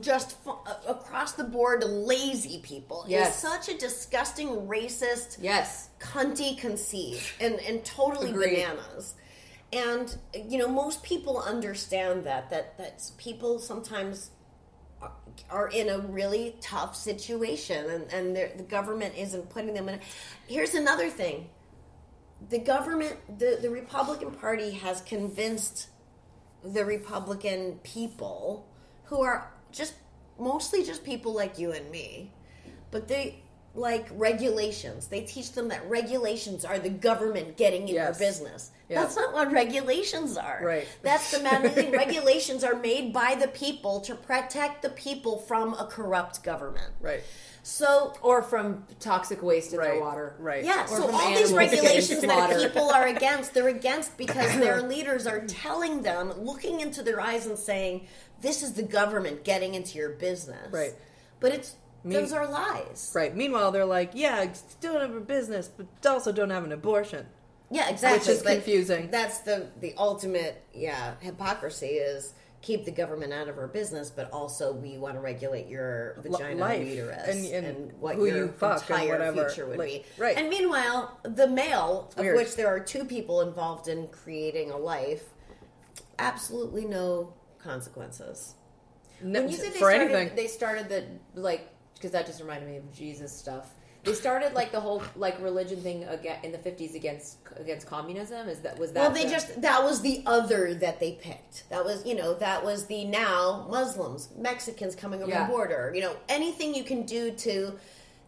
just uh, across the board lazy people. Yes. is such a disgusting racist, yes, cunty conceit, and and totally Agreed. bananas. And you know, most people understand that that that people sometimes are in a really tough situation and, and the government isn't putting them in. Here's another thing the government, the, the Republican Party has convinced the Republican people, who are just mostly just people like you and me, but they like regulations. They teach them that regulations are the government getting in Yes. your business. That's not what regulations are. Right. That's the main thing. Regulations are made by the people to protect the people from a corrupt government. right, So or from toxic waste in right, their water. right. yeah, Or so all these regulations that people are against, they're against because their leaders are telling them, looking into their eyes and saying, "This is the government getting into your business." Right. But it's Me- those are lies. Right. Meanwhile, they're like, yeah, still have a business, but also don't have an abortion. Yeah, exactly. Which is But confusing. That's the the ultimate, yeah, hypocrisy is keep the government out of our business, but also we want to regulate your vagina life and uterus and- and, and what who your you entire whatever. future would Like, be. right. And meanwhile, the male, of which there are two people involved in creating a life, absolutely no consequences. No, When you said they for started, anything. they started the like because that just reminded me of Jesus stuff. They started like the whole like religion thing again in the fifties against against communism. Is that was that? Well, they the- just that was the other that they picked. That was you know that was the now Muslims, Mexicans coming over Yeah. the border. You know anything you can do to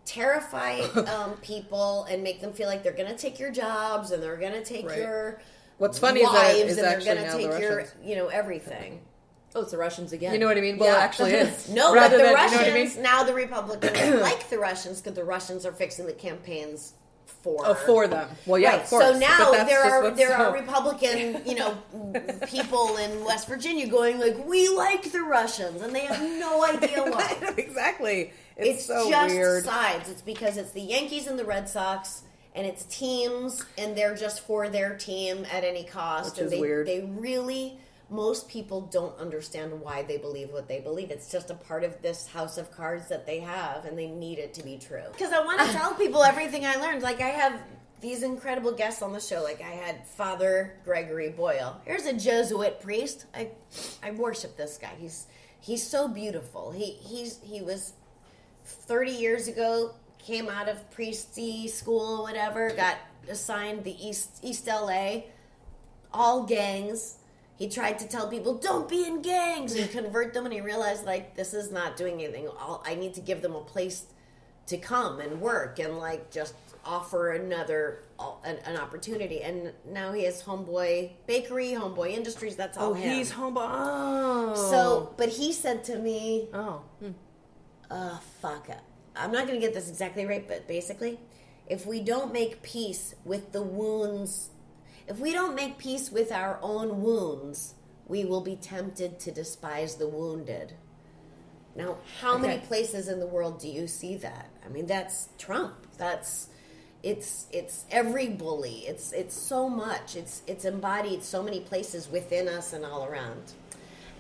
terrify um, people and make them feel like they're going to take your jobs and they're going to take Right. your What's funny is that is and they're going to the take your you know everything. Oh, it's the Russians again. You know what I mean? Well, Yeah. actually is. No, but the than- Russians you know I mean? now the Republicans like the Russians because the Russians are fixing the campaigns for Oh, for them. Well, yeah, right. of course. So now there are there are Republican, you know, people in West Virginia going like, "We like the Russians," and they have no idea why. exactly. It's, It's so just weird. sides. It's because it's the Yankees and the Red Sox, and it's teams, and they're just for their team at any cost. Which and is they, weird. They really. Most people don't understand why they believe what they believe. It's just a part of this house of cards that they have, and they need it to be true. Because I want to tell people everything I learned. Like, I have these incredible guests on the show. Like, I had Father Gregory Boyle. Here's a Jesuit priest. I, I worship this guy. He's he's so beautiful. He he's he was 30 years ago came out of priesty school whatever got assigned the east east la all gangs he tried to tell people don't be in gangs and convert them and he realized like this is not doing anything I'll, i need to give them a place to come and work and like just offer another an, an opportunity. And now he has Homeboy Bakery, Homeboy Industries. That's all Oh, him. he's home. Oh. So, but he said to me, Oh. uh, fuck it. I'm not going to get this exactly right, but basically, if we don't make peace with the wounds, if we don't make peace with our own wounds, we will be tempted to despise the wounded. Now, how many places in the world do you see that? I mean, that's Trump. That's it's it's every bully. It's it's so much. It's it's embodied so many places within us and all around.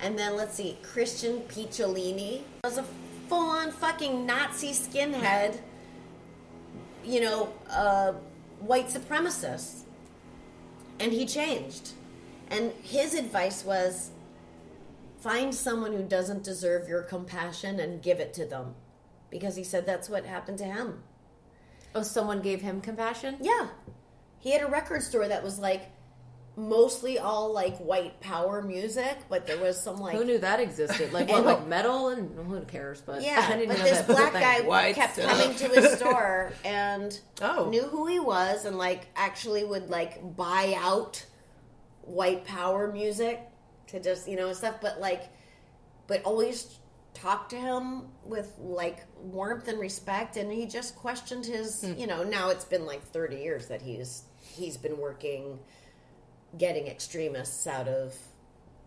And then let's see, Christian Picciolini was a full-on fucking Nazi skinhead. You know, uh, white supremacist, and he changed. And his advice was, find someone who doesn't deserve your compassion and give it to them, because he said that's what happened to him. Oh, someone gave him compassion? Yeah. He had a record store that was like mostly all like white power music, but there was some like Who knew that existed? Like what, like metal and who cares? But I yeah, didn't but know this that black guy White kept stuff. coming to his store and Oh. knew who he was and like actually would like buy out white power music to just you know stuff, but like, but always talk to him with like warmth and respect, and he just questioned his Hmm. you know now it's been like thirty years that he's he's been working getting extremists out of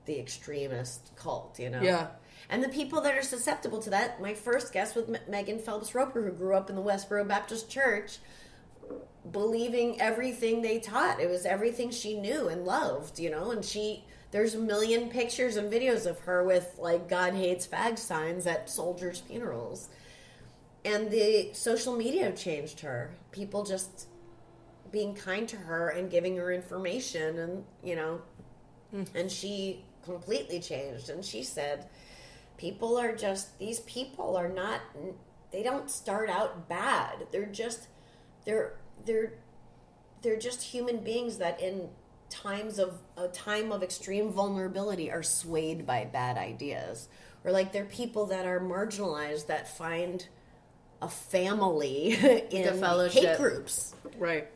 the extremist cult, you know. Yeah. And the people that are susceptible to that, my first guest was M- Megan Phelps Roper, who grew up in the Westboro Baptist Church, believing everything they taught. It was everything she knew and loved, you know. And she, there's a million pictures and videos of her with like "God hates fag" signs at soldiers' funerals. And the social media changed her. People just being kind to her and giving her information, and you know, mm. and she completely changed. And she said people are just these people are not they don't start out bad. They're just they're they're they're just human beings that in times of a time of extreme vulnerability are swayed by bad ideas. Or like they're people that are marginalized that find a family in fellowship. hate groups. Right.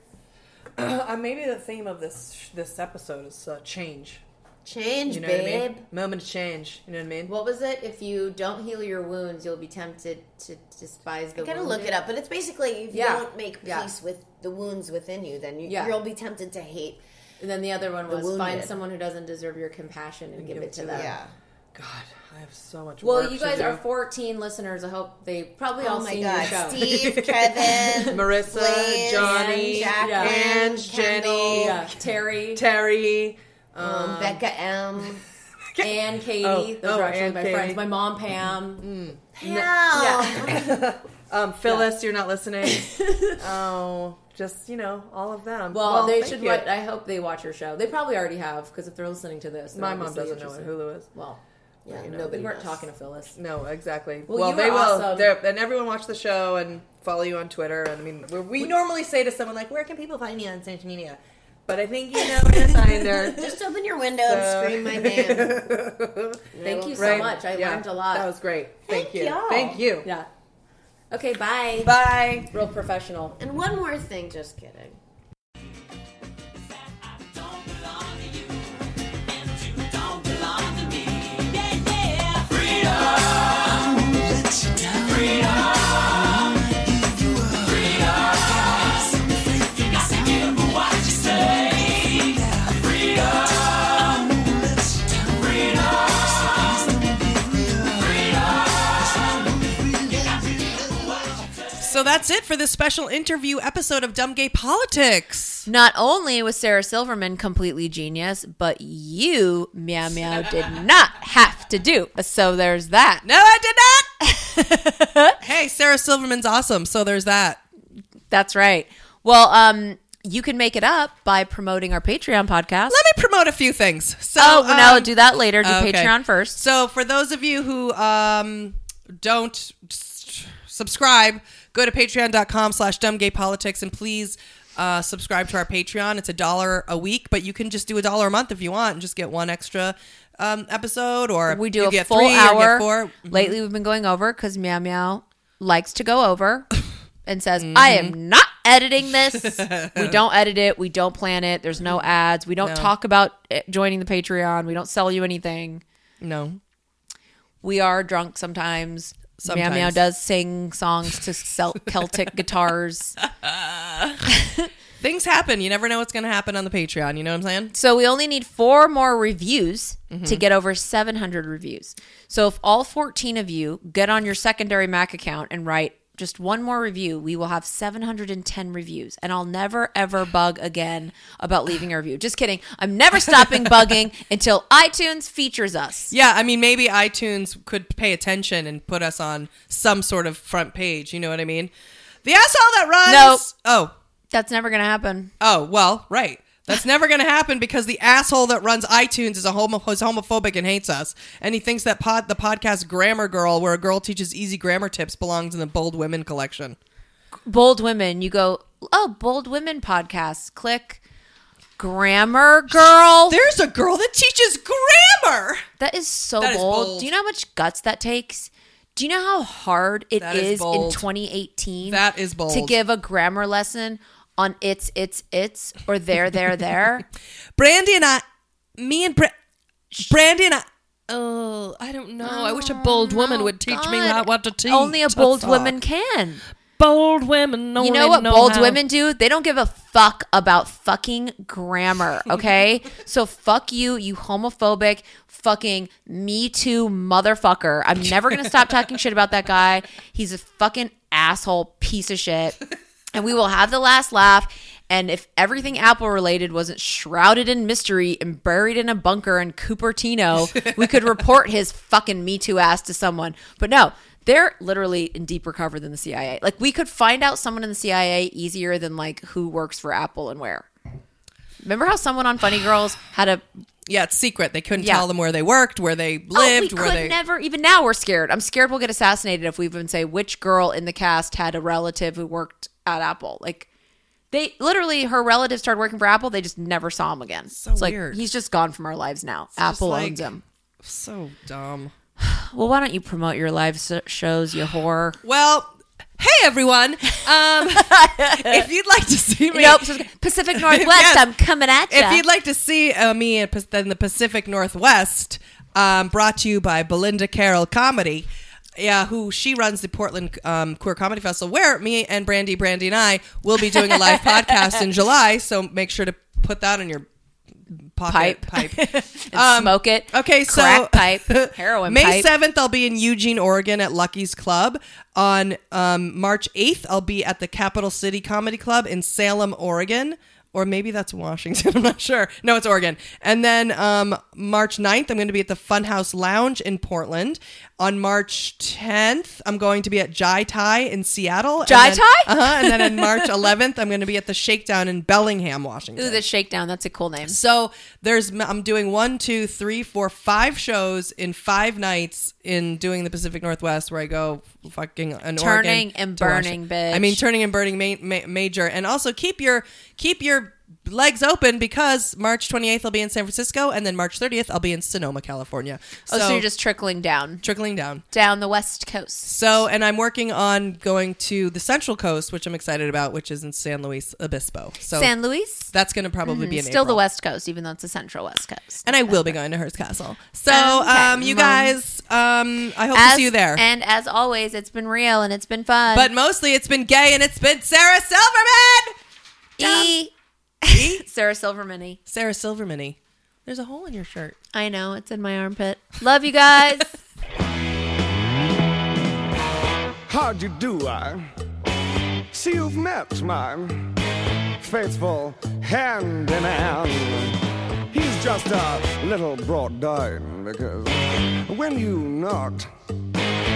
uh, maybe the theme of this this episode is uh, change. change You know babe what I mean? Moment of change. You know what I mean? What was it? If you don't heal your wounds, you'll be tempted to despise the I gotta wounded. look it up, but it's basically if you don't make peace Yeah. with the wounds within you, then you, Yeah. you'll be tempted to hate. And then the other one The was find someone who doesn't deserve your compassion and give it to them. God, I have so much. Well, work you to guys do. are 14 listeners. I hope they probably all Oh my seen god, your show. Steve, Kevin, Marissa, Blaze, Johnny, Jacqueline, Ange, Kendall, Jenny, yeah, Terry, Terry. um, Becca M. and Katie. Oh, Those oh, are actually my Katie. friends. My mom, Pam. Hell, Um, Phyllis, you're not listening. oh, just you know, all of them. Well, they should. you. I hope they watch your show. They probably already have because if they're listening to this, My mom doesn't know what interested. Hulu is. Well, yeah, you know, nobody we weren't does. talking to Phyllis. No, exactly. Well, Well, you they were will. awesome. They're, and everyone watch the show and follow you on Twitter. And I mean, we, we normally say to someone like, "Where can people find you on social media?" But I think you know where to find her. Just open your window So- and scream my name. Thank you so Right? much. I Yeah, learned a lot. That was great. Thank, Thank you. y'all. Thank you. yeah. Okay. Bye. Bye. Real professional. And one more thing, just kidding. That's it for this special interview episode of Dumb Gay Politics. Not only was Sarah Silverman completely genius, but you, Meow Meow, did not have to do. So there's that. No, I did not. hey, Sarah Silverman's awesome. So there's that. That's right. Well, um, you can make it up by promoting our Patreon podcast. Let me promote a few things. So, oh, no, um, do that later. Do okay. Patreon first. So for those of you who um, don't subscribe, go to patreon.com slash dumbgaypolitics and please uh, subscribe to our Patreon. It's a dollar a week, but you can just do a dollar a month if you want and just get one extra um, episode or We do you a get full three or get hour. four. Lately, we've been going over because Meow Meow likes to go over. and says, "I Mm-hmm. am not editing this. we don't edit it. We don't plan it. There's no ads. We don't No. talk about eh, joining the Patreon. We don't sell you anything. No. We are drunk sometimes." Meow Meow does sing songs to Celtic guitars. Things happen. You never know what's going to happen on the Patreon. You know what I'm saying? So we only need four more reviews Mm-hmm. to get over 700 reviews. So if all 14 of you get on your secondary Mac account and write just one more review, we will have 710 reviews. And I'll never, ever bug again about leaving a review. Just kidding. I'm never stopping bugging until iTunes features us. Yeah, I mean, maybe iTunes could pay attention and put us on some sort of front page. You know what I mean? The asshole that runs. Nope. Oh, That's never going to happen. oh, well, right. That's never going to happen because the asshole that runs iTunes is a homo- is homophobic and hates us, and he thinks that pod the podcast Grammar Girl, where a girl teaches easy grammar tips, belongs in the Bold Women collection. Bold Women, you go, oh, Bold Women podcast. Click Grammar Girl. There's a girl that teaches grammar. That is so That is bold. bold. Do you know how much guts that takes? Do you know how hard it That is is, in bold. 2018 That is bold. to give a grammar lesson on it's, it's, it's, or there, there, there? Brandy and I, me and Bra- Brandy and I. Oh, I don't know. I wish a oh, bold woman would teach me God. how, what to teach. Only a bold woman can. Bold women. You know what bold women do? They don't give a fuck about fucking grammar, okay? so fuck you, you homophobic fucking me too motherfucker. I'm never to stop talking shit about that guy. He's a fucking asshole piece of shit. And we will have the last laugh. And if everything Apple related wasn't shrouded in mystery and buried in a bunker in Cupertino, we could report his fucking Me Too ass to someone. But no, they're literally in deeper cover than the CIA. Like we could find out someone in the CIA easier than like who works for Apple and where. Remember how someone on Funny Girls had a Yeah, it's secret. They couldn't Yeah. tell them where they worked, where they lived, oh, we where could they. never even now we're scared. I'm scared we'll get assassinated if we even say which girl in the cast had a relative who worked at Apple. Like they literally her relatives started working for Apple, they just never saw him again. So it's like weird. he's just gone from our lives now. just Apple like- owns him. so dumb. Well, why don't you promote your live shows, you whore? Well, hey everyone. Um, if you'd like to see me, Nope, Pacific Northwest. Yes. I'm coming at you. If you'd like to see uh, me in, in the Pacific Northwest, um, brought to you by Belinda Carroll Comedy. Yeah, who she runs the Portland um, Queer Comedy Festival, where me and Brandy, Brandy and I will be doing a live podcast in July. So make sure to put that in your pocket Pipe. pipe. and smoke it. Okay, so crack pipe, heroin May seventh, I'll be in Eugene, Oregon, at Lucky's Club. On um, March eighth, I'll be at the Capital City Comedy Club in Salem, Oregon. Or maybe that's Washington. I'm not sure. No, it's Oregon. And then um, March 9th, I'm going to be at the Funhouse Lounge in Portland. On March 10th, I'm going to be at Jai Thai in Seattle. Jai Thai? Uh-huh. And then on March 11th, I'm going to be at the Shakedown in Bellingham, Washington. Ooh, the shakedown. That's a cool name. So there's I'm doing one, two, three, four, five shows in five nights in doing the Pacific Northwest where I go fucking an Turning Oregon and burning, bitch. I mean turning and burning ma- ma- major, and also keep your keep your legs open because March 28th I'll be in San Francisco, and then March 30th I'll be in Sonoma, California. oh, so you're just trickling down, trickling down. down the west coast. So, and I'm working on going to the Central Coast, which I'm excited about, which is in San Luis Obispo. So San Luis, that's going to probably be in still the west coast, even though it's the central west coast. and I will be going to Hearst Castle. So, Okay, um, you Mom. guys, um, I hope As- to see you there. And as always, it's been real and it's been fun. but mostly, it's been gay, and it's been Sarah Silverman. E. Sarah Silvermany. Sarah Silvermany. There's a hole in your shirt. I know it's in my armpit. Love you guys. How'd you do, I? See, you've met my faithful hand in hand. He's just a little brought down because when you knocked,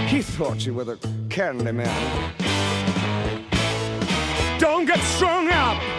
he thought you were the candy man. Don't get strung up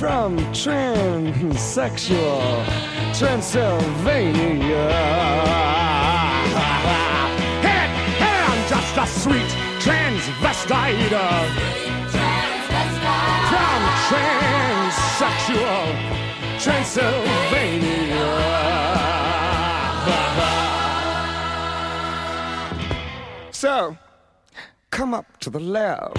from transsexual Transylvania. Hey, hey, I'm just a sweet transvestite uh, from transsexual Transylvania. So, come up to the lab